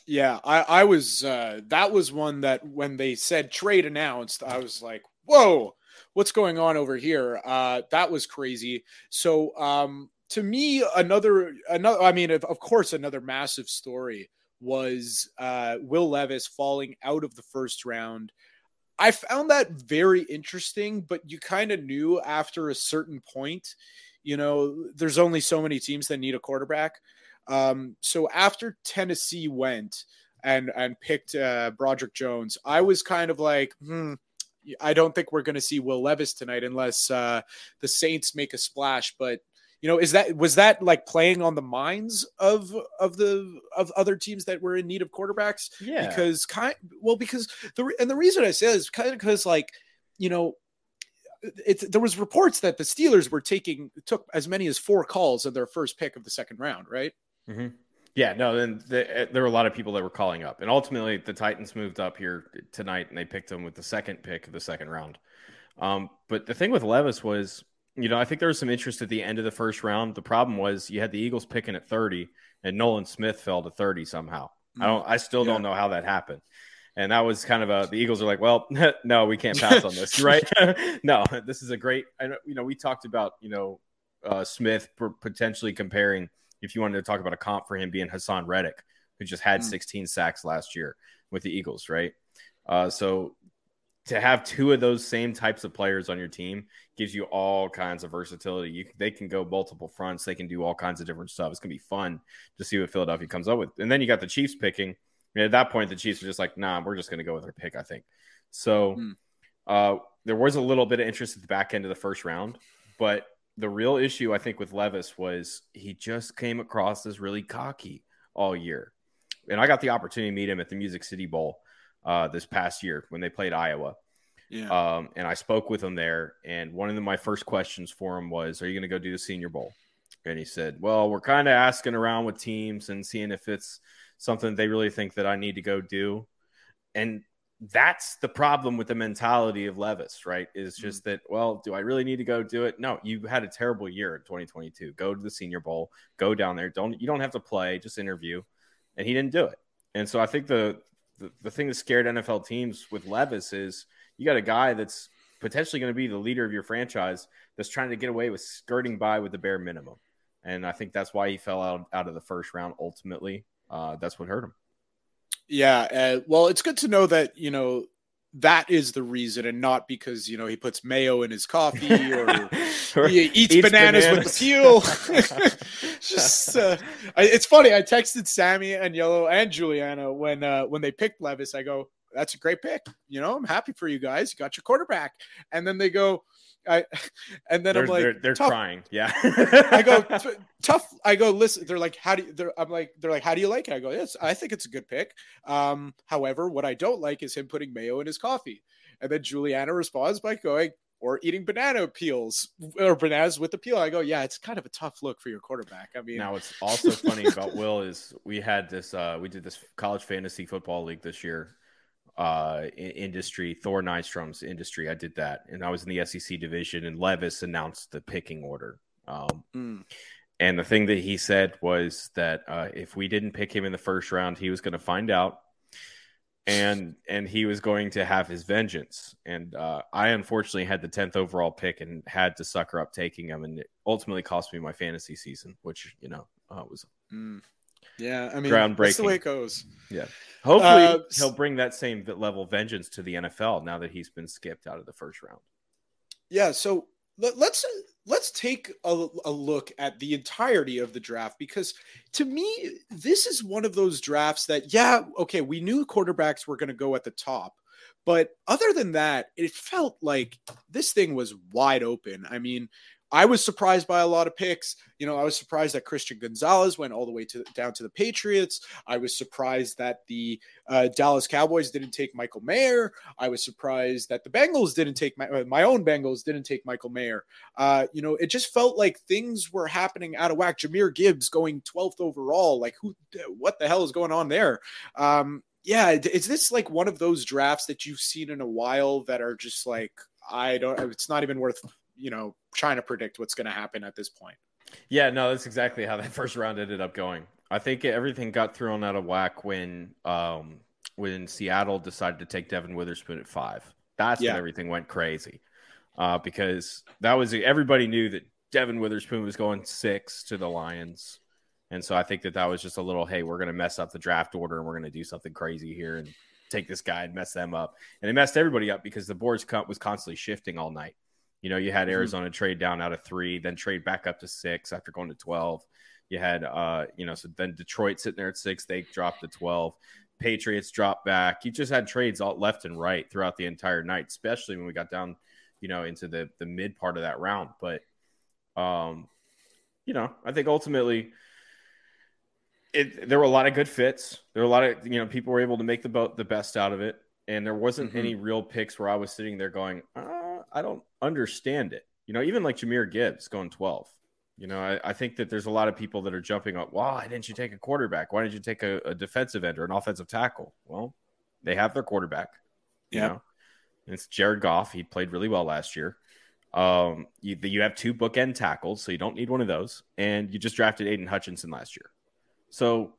Yeah, I, I was uh, that was one that when they said trade announced, I was like, whoa, what's going on over here? Uh, that was crazy. So um, to me, another another I mean, of, of course, another massive story was uh, Will Levis falling out of the first round. I found that very interesting, but you kind of knew after a certain point, you know, there's only so many teams that need a quarterback. Um, so after Tennessee went and and picked uh, Broderick Jones, I was kind of like, hmm, I don't think we're going to see Will Levis tonight unless uh, the Saints make a splash. But you know, is that was that like playing on the minds of of the of other teams that were in need of quarterbacks? Yeah, because kind well because the and the reason I say is kind of because like you know it's there was reports that the Steelers were taking took as many as four calls in their first pick of the second round, right? Mm-hmm. Yeah, no, then the, eh, there were a lot of people that were calling up, and ultimately the Titans moved up here tonight, and they picked him with the second pick of the second round. Um, but the thing with Levis was you know, I think there was some interest at the end of the first round. The problem was you had the Eagles picking at 30 and Nolan Smith fell to 30 somehow. I don't I still yeah. don't know how that happened. And that was kind of a the Eagles are like, well, no, we can't pass on this, right? no, this is a great I know you know, we talked about, you know, uh, Smith potentially comparing if you wanted to talk about a comp for him being Haason Reddick, who just had mm. 16 sacks last year with the Eagles, right? Uh, so to have two of those same types of players on your team gives you all kinds of versatility. You, they can go multiple fronts. They can do all kinds of different stuff. It's gonna be fun to see what Philadelphia comes up with. And then you got the Chiefs picking. I mean, at that point, the Chiefs are just like, nah, we're just gonna go with our pick. I think. So hmm. uh, there was a little bit of interest at the back end of the first round, but the real issue I think with Levis was he just came across as really cocky all year. And I got the opportunity to meet him at the Music City Bowl uh, this past year when they played Iowa. Yeah. Um, and I spoke with him there, and one of the, my first questions for him was, "Are you going to go do the Senior Bowl?" And he said, "Well, we're kind of asking around with teams and seeing if it's something they really think that I need to go do." And that's the problem with the mentality of Levis, right? Is mm-hmm. just mm-hmm. that, well, do I really need to go do it? No, you had a terrible year in 2022. Go to the Senior Bowl, go down there. Don't you don't have to play, just interview. And he didn't do it. And so I think the the, the thing that scared NFL teams with Levis is you got a guy that's potentially going to be the leader of your franchise that's trying to get away with skirting by with the bare minimum. And I think that's why he fell out, out of the first round ultimately. Uh, that's what hurt him. Yeah. Uh, well, it's good to know that, you know, that is the reason and not because, you know, he puts mayo in his coffee or, or he eats, eats bananas, bananas, with the peel. Just, uh, it's funny. I texted Sammy and Yellow and Juliana when, uh, when they picked Levis. I go, that's a great pick. You know, I'm happy for you guys. You got your quarterback. And then they go, I, and then they're, I'm like, they're, they're crying. Yeah. I go, tough. I go, listen, they're like, how do you, they're, I'm like, they're like, how do you like it? I go, yes, I think it's a good pick. Um, however, what I don't like is him putting mayo in his coffee. And then Juliana responds by going, or eating banana peels or bananas with the peel. I go, yeah, it's kind of a tough look for your quarterback. I mean, now what's also funny about Will is we had this, uh, we did this college fantasy football league this year uh, industry, Thor Nystrom's industry. I did that, and I was in the SEC division, and Levis announced the picking order. Um, mm. And the thing that he said was that uh, if we didn't pick him in the first round, he was going to find out, and and he was going to have his vengeance. And uh, I unfortunately had the tenth overall pick and had to sucker up taking him, and it ultimately cost me my fantasy season, which you know uh, was mm. Yeah, I mean, groundbreaking. That's the way it goes. Yeah. Hopefully, uh, he'll bring that same level of vengeance to the NFL now that he's been skipped out of the first round. Yeah. So let, let's let's take a, a, look at the entirety of the draft because to me, this is one of those drafts that, yeah, okay, we knew quarterbacks were going to go at the top, but other than that, it felt like this thing was wide open. I mean, I was surprised by a lot of picks. You know, I was surprised that Christian Gonzalez went all the way to down to the Patriots. I was surprised that the uh, Dallas Cowboys didn't take Michael Mayer. I was surprised that the Bengals didn't take my, uh, my own Bengals didn't take Michael Mayer. Uh, you know, it just felt like things were happening out of whack. Jahmyr Gibbs going 12th overall. Like, who? What the hell is going on there? Um, yeah, is this like one of those drafts that you've seen in a while that are just like I don't? It's not even worth you know trying to predict what's going to happen at this point. Yeah, no, that's exactly how that first round ended up going. I think everything got thrown out of whack when um, when Seattle decided to take Devin Witherspoon at five. That's yeah. when everything went crazy uh, because that was everybody knew that Devin Witherspoon was going six to the Lions, and so I think that that was just a little hey, we're going to mess up the draft order and we're going to do something crazy here and take this guy and mess them up, and it messed everybody up because the boards was constantly shifting all night. You know, you had mm-hmm. Arizona trade down out of three, then trade back up to six after going to 12. You had, uh, you know, so then Detroit sitting there at six, they dropped to 12. Patriots dropped back. You just had trades all left and right throughout the entire night, especially when we got down, you know, into the the mid part of that round. But, um, you know, I think ultimately, it, there were a lot of good fits. There were a lot of you know people were able to make the boat the best out of it, and there wasn't mm-hmm. any real picks where I was sitting there going, uh, I don't understand it. You know, even like Jahmyr Gibbs going 12. You know, I, I, think that there's a lot of people that are jumping up. Why didn't you take a quarterback? Why didn't you take a, a defensive end or an offensive tackle? Well, they have their quarterback. Yeah. know? It's Jared Goff. He played really well last year. Um, you, you have two bookend tackles, so you don't need one of those. And you just drafted Aidan Hutchinson last year. So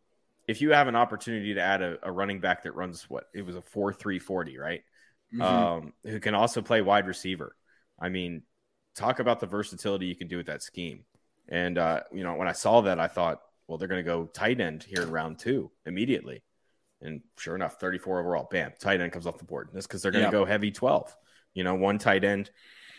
if you have an opportunity to add a, a running back that runs what it was a 4 3 40, right? Mm-hmm. um, who can also play wide receiver. I mean, talk about the versatility you can do with that scheme. And uh, you know, when I saw that, I thought, well, they're going to go tight end here in round two immediately. And sure enough, 34 overall, bam, tight end comes off the board. And That's because they're going to go heavy 12. You know, one tight end,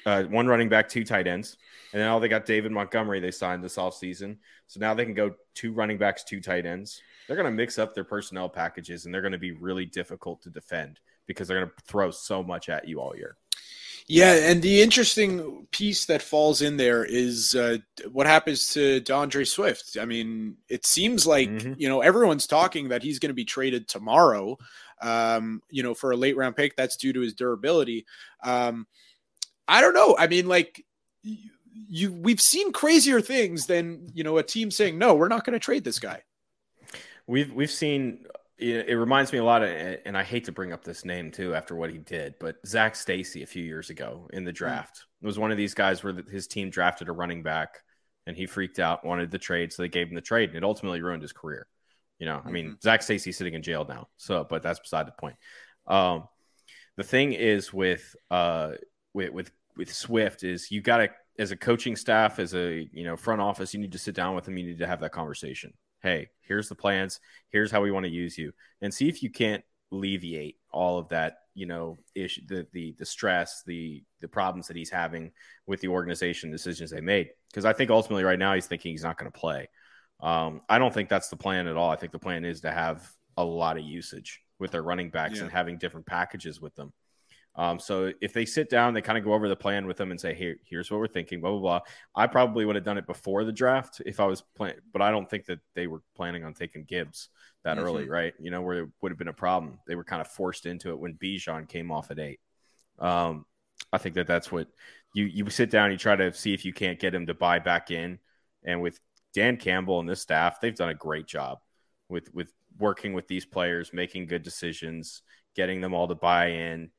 uh, one running back, two tight ends. And now they got David Montgomery they signed this offseason. So now they can go two running backs, two tight ends. They're going to mix up their personnel packages and they're going to be really difficult to defend because they're going to throw so much at you all year. Yeah, and the interesting piece that falls in there is uh, what happens to D'Andre Swift. I mean, it seems like mm-hmm. you know everyone's talking that he's going to be traded tomorrow. Um, you know, for a late round pick, that's due to his durability. Um, I don't know. I mean, like you, we've seen crazier things than you know a team saying no, we're not going to trade this guy. We've we've seen it, reminds me a lot of, and I hate to bring up this name too after what he did, but Zac Stacy a few years ago in the hmm. draft mm. was one of these guys where his team drafted a running back and he freaked out, wanted the trade, so they gave him the trade, and it ultimately ruined his career. You know, mm-hmm. I mean, mm-hmm. Zac Stacy's sitting in jail now, so but that's beside the point. Um, the thing is with uh with with with Swift is you got to as a coaching staff, as a you know front office, you need to sit down with him. You need to have that conversation hey, here's the plans, here's how we want to use you, and see if you can't alleviate all of that, you know, issue, the the the stress, the the problems that he's having with the organization decisions they made. Because I think ultimately, right now, he's thinking he's not going to play. Um, I don't think that's the plan at all. I think the plan is to have a lot of usage with their running backs yeah. and having different packages with them. Um, so if they sit down, they kind of go over the plan with them and say, "Here, here's what we're thinking." Blah blah blah. I probably would have done it before the draft if I was playing, but I don't think that they were planning on taking Gibbs that mm-hmm. early, right? You know, where it would have been a problem. They were kind of forced into it when Bijan came off at eight. Um, I think that that's what you you sit down, you try to see if you can't get him to buy back in, and with Dan Campbell and this staff, they've done a great job with with working with these players, making good decisions, getting them all to buy in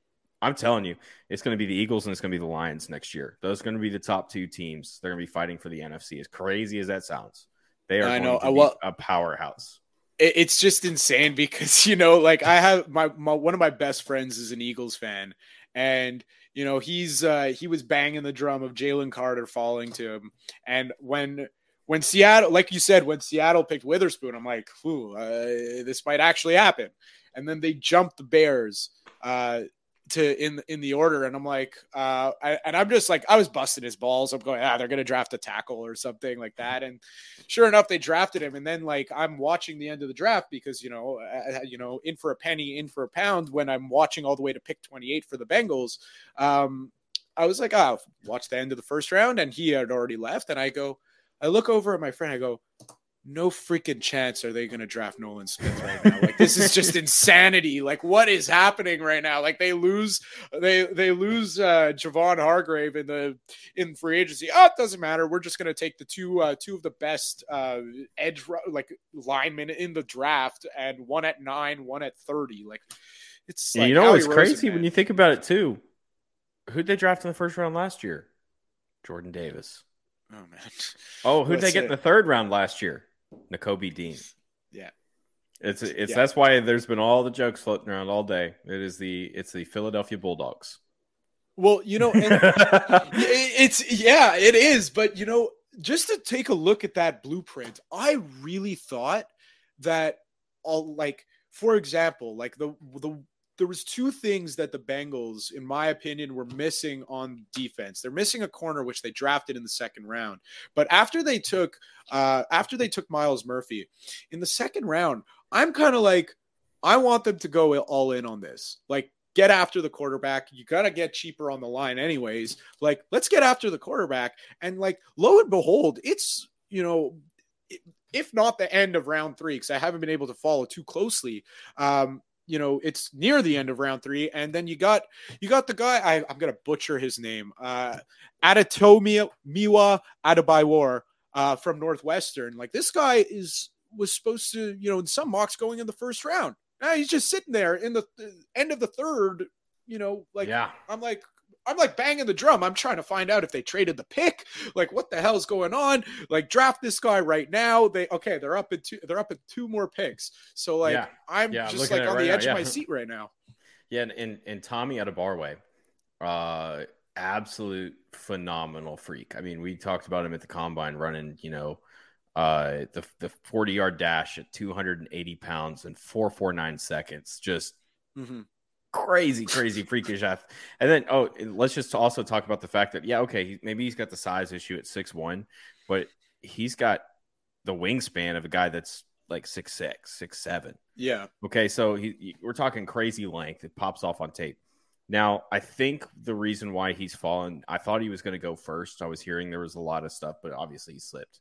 I'm telling you, it's going to be the Eagles and it's going to be the Lions next year. Those are going to be the top two teams. They're going to be fighting for the NFC. As crazy as that sounds, they are I know. well, a powerhouse. It's just insane because you know, like I have my, my one of my best friends is an Eagles fan, and you know he's uh, he was banging the drum of Jalen Carter falling to him, and when when Seattle, like you said, when Seattle picked Witherspoon, I'm like, ooh, uh, this might actually happen. And then they jumped the Bears. Uh, to in in the order, and I'm like, uh, I, and I'm just like, I was busting his balls. I'm going, ah, they're gonna draft a tackle or something like that, and sure enough, they drafted him. And then like I'm watching the end of the draft because you know, uh, you know, in for a penny, in for a pound. When I'm watching all the way to pick 28 for the Bengals, um, I was like, oh, watch the end of the first round, and he had already left. And I go, I look over at my friend, I go, no freaking chance are they going to draft Nolan Smith right now. Like this is just insanity. Like what is happening right now? Like they lose, they they lose uh, Javon Hargrave in the in free agency. Oh, it doesn't matter. We're just going to take the two uh, two of the best uh, edge like linemen in the draft, and one at nine, one at thirty. Like it's like you know it's crazy when you think about it too. Who'd they draft in the first round last year? Jordan Davis. Oh man. Oh, who'd they get it. in the third round last year? Nakobe Dean. Yeah. It's it's yeah. that's why there's been all the jokes floating around all day. It is the it's the Philadelphia Bulldogs. Well, you know, it's yeah, it is. But you know, just to take a look at that blueprint, I really thought that all like, for example, like the the there was two things that the Bengals, in my opinion, were missing on defense. They're missing a corner, which they drafted in the second round. But after they took uh, after they took Myles Murphy in the second round, I'm kind of like, I want them to go all in on this. Like, get after the quarterback. You got to get cheaper on the line, anyways. Like, let's get after the quarterback. And like, lo and behold, it's you know. if not the end of round three, because I haven't been able to follow too closely. Um, you know it's near the end of round three and then you got you got the guy I, i'm gonna butcher his name uh adatomi miwa Adebawore, uh from northwestern. Like this guy is was supposed to you know in some mocks going in the first round. Now he's just sitting there in the, the end of the third you know like yeah. I'm like I'm like banging the drum. I'm trying to find out if they traded the pick. Like, what the hell's going on? Like, draft this guy right now. They okay, they're up at two. They're up at two more picks. So like, yeah. I'm yeah, just like on right the edge now, yeah. of my seat right now. Yeah, and and, and Tommy Adebawore, uh, absolute phenomenal freak. I mean, we talked about him at the combine running. You know, uh, the the 40 yard dash at 280 pounds and 449 seconds. Just. Mm-hmm crazy, crazy freakish athlete. And then, oh, let's just also talk about the fact that, yeah, okay, maybe he's got the size issue at six one, but he's got the wingspan of a guy that's like six six, six seven. Yeah. Okay, so he, he, we're talking crazy length. It pops off on tape. Now, I think the reason why he's fallen, I thought he was going to go first. I was hearing there was a lot of stuff, but obviously he slipped.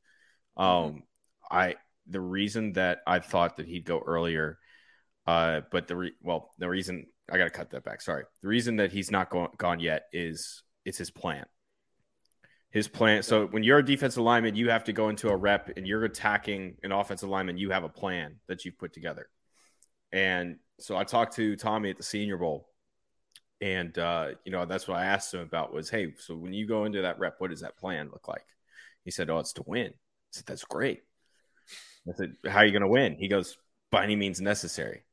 Mm-hmm. Um. I the reason that I thought that he'd go earlier, uh, but the re- well, the reason I got to cut that back. Sorry. The reason that he's not go- gone yet is it's his plan. His plan. So when you're a defensive lineman, you have to go into a rep and you're attacking an offensive lineman. You have a plan that you've put together. And so I talked to Tommy at the Senior Bowl, and uh, you know that's what I asked him about was, hey, so when you go into that rep, what does that plan look like? He said, oh, it's to win. I said, that's great. I said, how are you going to win? He goes, by any means necessary.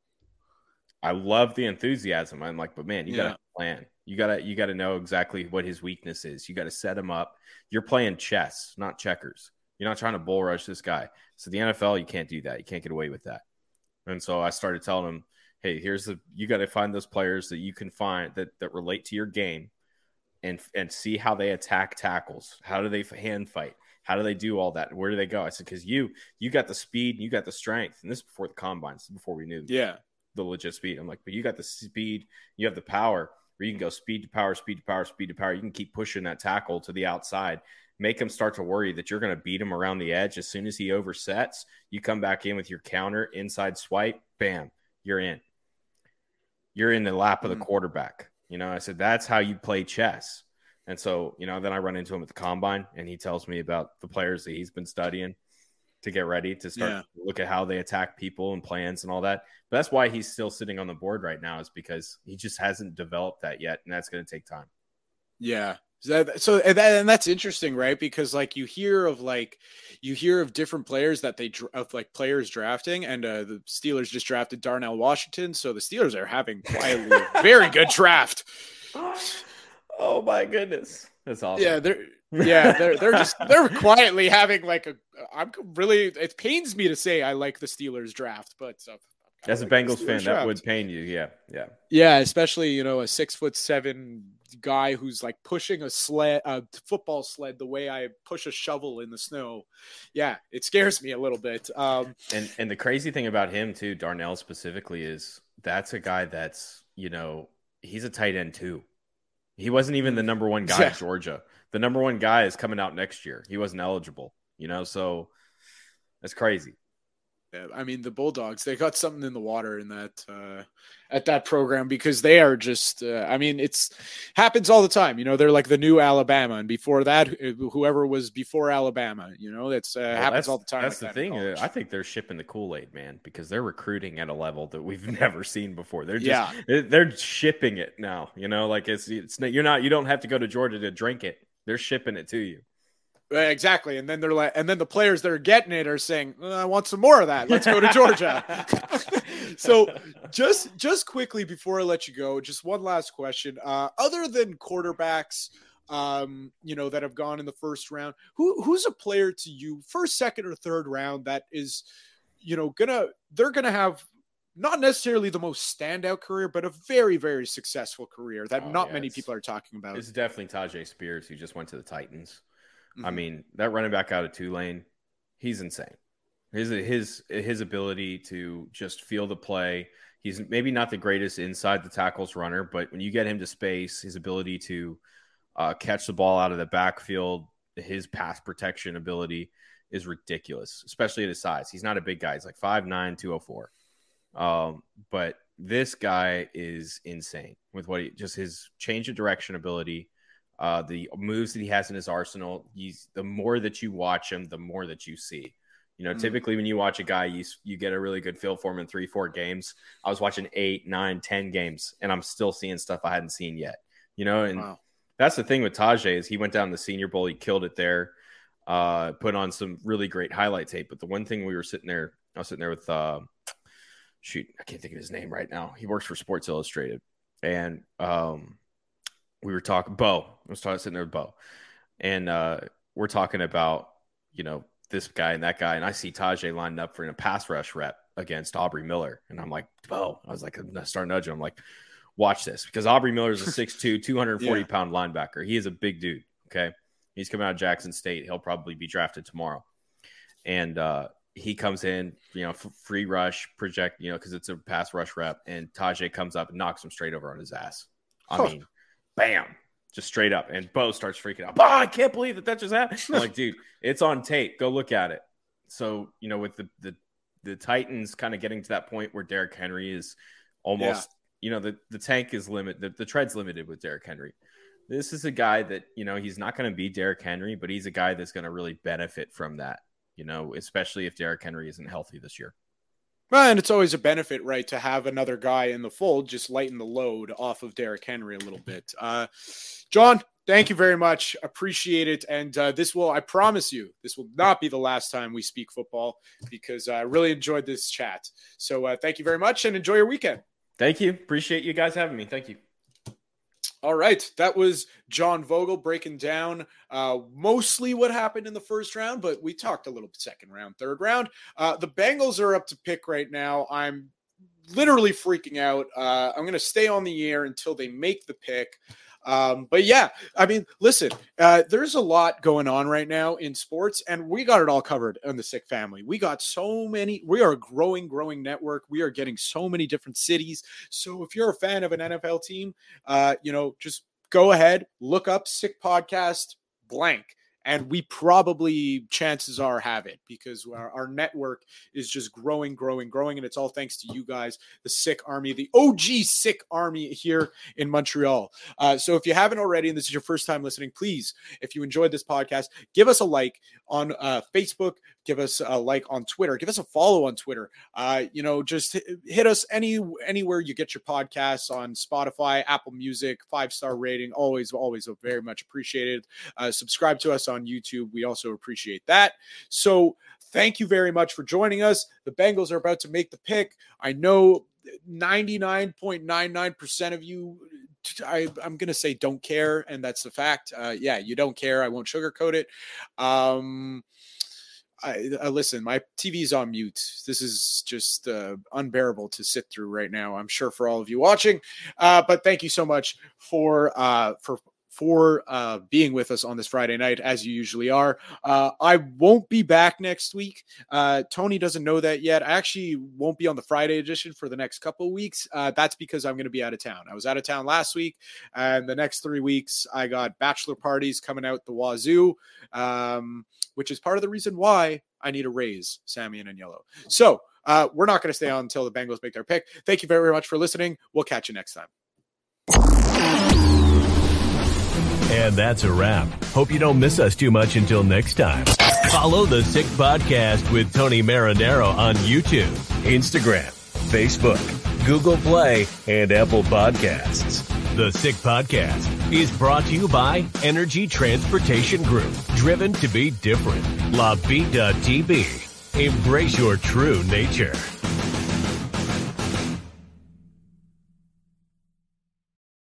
I love the enthusiasm. I'm like, but man, you yeah. gotta plan. You gotta you gotta know exactly what his weakness is. You gotta set him up. You're playing chess, not checkers. You're not trying to bull rush this guy. So the NFL, you can't do that. You can't get away with that. And so I started telling him, hey, here's the you got to find those players that you can find that that relate to your game, and and see how they attack tackles. How do they hand fight? How do they do all that? Where do they go? I said, because you you got the speed, you got the strength, and this before the combines, before we knew. Yeah, the legit speed. I'm like, but you got the speed, you have the power where you can go speed to power, speed to power, speed to power. You can keep pushing that tackle to the outside, make him start to worry that you're going to beat him around the edge. As soon as he oversets, you come back in with your counter, inside swipe, bam, you're in. You're in the lap of the mm. quarterback. You know, I said, that's how you play chess. And so, you know, then I run into him at the combine and he tells me about the players that he's been studying to get ready to start yeah. to look at how they attack people and plans and all that. But that's why he's still sitting on the board right now is because he just hasn't developed that yet, and that's going to take time. Yeah. So and, that, and that's interesting, right? Because like you hear of like you hear of different players that they of like players drafting, and uh, the Steelers just drafted Darnell Washington, so the Steelers are having quietly very good draft. Oh my goodness, that's awesome. Yeah, they're yeah, they're they're just they're quietly having like a. I'm really. It pains me to say I like the Steelers draft, but uh, as a Bengals fan, draft. that would pain you. Yeah, yeah, yeah. Especially you know a six foot seven guy who's like pushing a sled, a football sled, the way I push a shovel in the snow. Yeah, it scares me a little bit. Um, and and the crazy thing about him too, Darnell specifically, is that's a guy that's you know he's a tight end too. He wasn't even the number one guy at Georgia. The number one guy is coming out next year. He wasn't eligible, you know, so that's crazy. Yeah, I mean, the Bulldogs, they got something in the water in that uh, at that program because they are just. Uh, I mean, it's happens all the time. You know, they're like the new Alabama, and before that, whoever was before Alabama. You know, that's uh, well, happens that's, all the time. That's like the that thing. I think they're shipping the Kool Aid, man, because they're recruiting at a level that we've never seen before. They're just yeah. they're shipping it now. You know, like it's it's you're not you don't have to go to Georgia to drink it. They're shipping it to you. Exactly, and then they're like, and then the players that are getting it are saying, "I want some more of that. Let's go to Georgia." so, just just quickly before I let you go, just one last question. Uh, other than quarterbacks, um, you know, that have gone in the first round, who who's a player to you, first, second, or third round that is, you know, gonna they're gonna have not necessarily the most standout career, but a very, very successful career that oh, not yeah, many people are talking about. It's definitely Tyjae Spears, who just went to the Titans. Mm-hmm. I mean, that running back out of Tulane, he's insane. His his his ability to just feel the play. He's maybe not the greatest inside the tackles runner, but when you get him to space, his ability to uh, catch the ball out of the backfield, his pass protection ability is ridiculous, especially at his size. He's not a big guy. He's like 5'9, 204. Um, but this guy is insane with what he just his change of direction ability, uh, the moves that he has in his arsenal. He's the more that you watch him, the more that you see. You know, mm-hmm. typically when you watch a guy, you you get a really good feel for him in three, four games. I was watching eight, nine, ten games, and I'm still seeing stuff I hadn't seen yet. You know, and wow. that's the thing with Tyjae is he went down the Senior Bowl, he killed it there, uh, put on some really great highlight tape. But the one thing we were sitting there, I was sitting there with, uh, shoot, I can't think of his name right now. He works for Sports Illustrated, and um, we were talking. Bo, I was talking sitting there with Bo, and uh, we're talking about you know this guy and that guy, and I see Tyjae lined up for a pass rush rep against Aubrey Miller, and I'm like, Bo, I was like, I'm start nudging. I'm like, watch this because Aubrey Miller is a 6'2", 240 yeah. pound linebacker. He is a big dude. Okay, he's coming out of Jackson State. He'll probably be drafted tomorrow, and uh, he comes in, you know, free rush, project, you know, because it's a pass rush rep, and Tyjae comes up and knocks him straight over on his ass. I mean, bam, just straight up. And Bo starts freaking out. Oh, I can't believe that that just happened. I'm like, dude, it's on tape. Go look at it. So, you know, with the the, the Titans kind of getting to that point where Derrick Henry is almost, yeah. you know, the, the tank is limited, the, the tread's limited with Derrick Henry. This is a guy that, you know, he's not going to be Derrick Henry, but he's a guy that's going to really benefit from that, you know, especially if Derrick Henry isn't healthy this year. Well, and it's always a benefit, right, to have another guy in the fold, just lighten the load off of Derrick Henry a little bit. Uh, John, thank you very much. Appreciate it. And uh, this will, I promise you, this will not be the last time we speak football because I really enjoyed this chat. So uh, thank you very much and enjoy your weekend. Thank you. Appreciate you guys having me. Thank you. All right, that was John Vogel breaking down uh, mostly what happened in the first round, but we talked a little second round, third round. Uh, the Bengals are up to pick right now. I'm literally freaking out. Uh, I'm going to stay on the air until they make the pick. Um, but yeah, I mean, listen, uh, there's a lot going on right now in sports, and we got it all covered on the Sick Family. We got so many. We are a growing, growing network. We are getting so many different cities. So if you're a fan of an NFL team, uh, you know, just go ahead, look up Sick Podcast blank and we probably chances are have it because our, our, network is just growing growing growing and it's all thanks to you guys the sick army the og sick army here in montreal. Uh, so if you haven't already and this is your first time listening please if you enjoyed this podcast give us a like on uh, facebook give us a like on twitter give us a follow on twitter uh, you know just hit us any anywhere you get your podcasts on spotify apple music five star rating always always very much appreciated uh, subscribe to us on YouTube. We also appreciate that. So thank you very much for joining us. The Bengals are about to make the pick. I know 99.99% of you I, am to say don't care, and that's the fact. Uh, yeah, you don't care. I won't sugarcoat it. Um, I, I, listen. My TV's on mute. This is just uh, unbearable to sit through right now. I'm sure for all of you watching, uh, but thank you so much for uh, for for uh, being with us on this Friday night, as you usually are. Uh, I won't be back next week. Uh, Tony doesn't know that yet. I actually won't be on the Friday edition for the next couple weeks. Uh, that's because I'm going to be out of town. I was out of town last week, and the next three weeks, I got bachelor parties coming out the wazoo, um, which is part of the reason why I need a raise, Sammy and Yellow. So uh, we're not going to stay on until the Bengals make their pick. Thank you very much for listening. We'll catch you next time. And that's a wrap. Hope you don't miss us too much until next time. Follow the Sick Podcast with Tony Marinaro on YouTube, Instagram, Facebook, Google Play, and Apple Podcasts. The Sick Podcast is brought to you by Energy Transportation Group, driven to be different. La Vida TB. Embrace your true nature.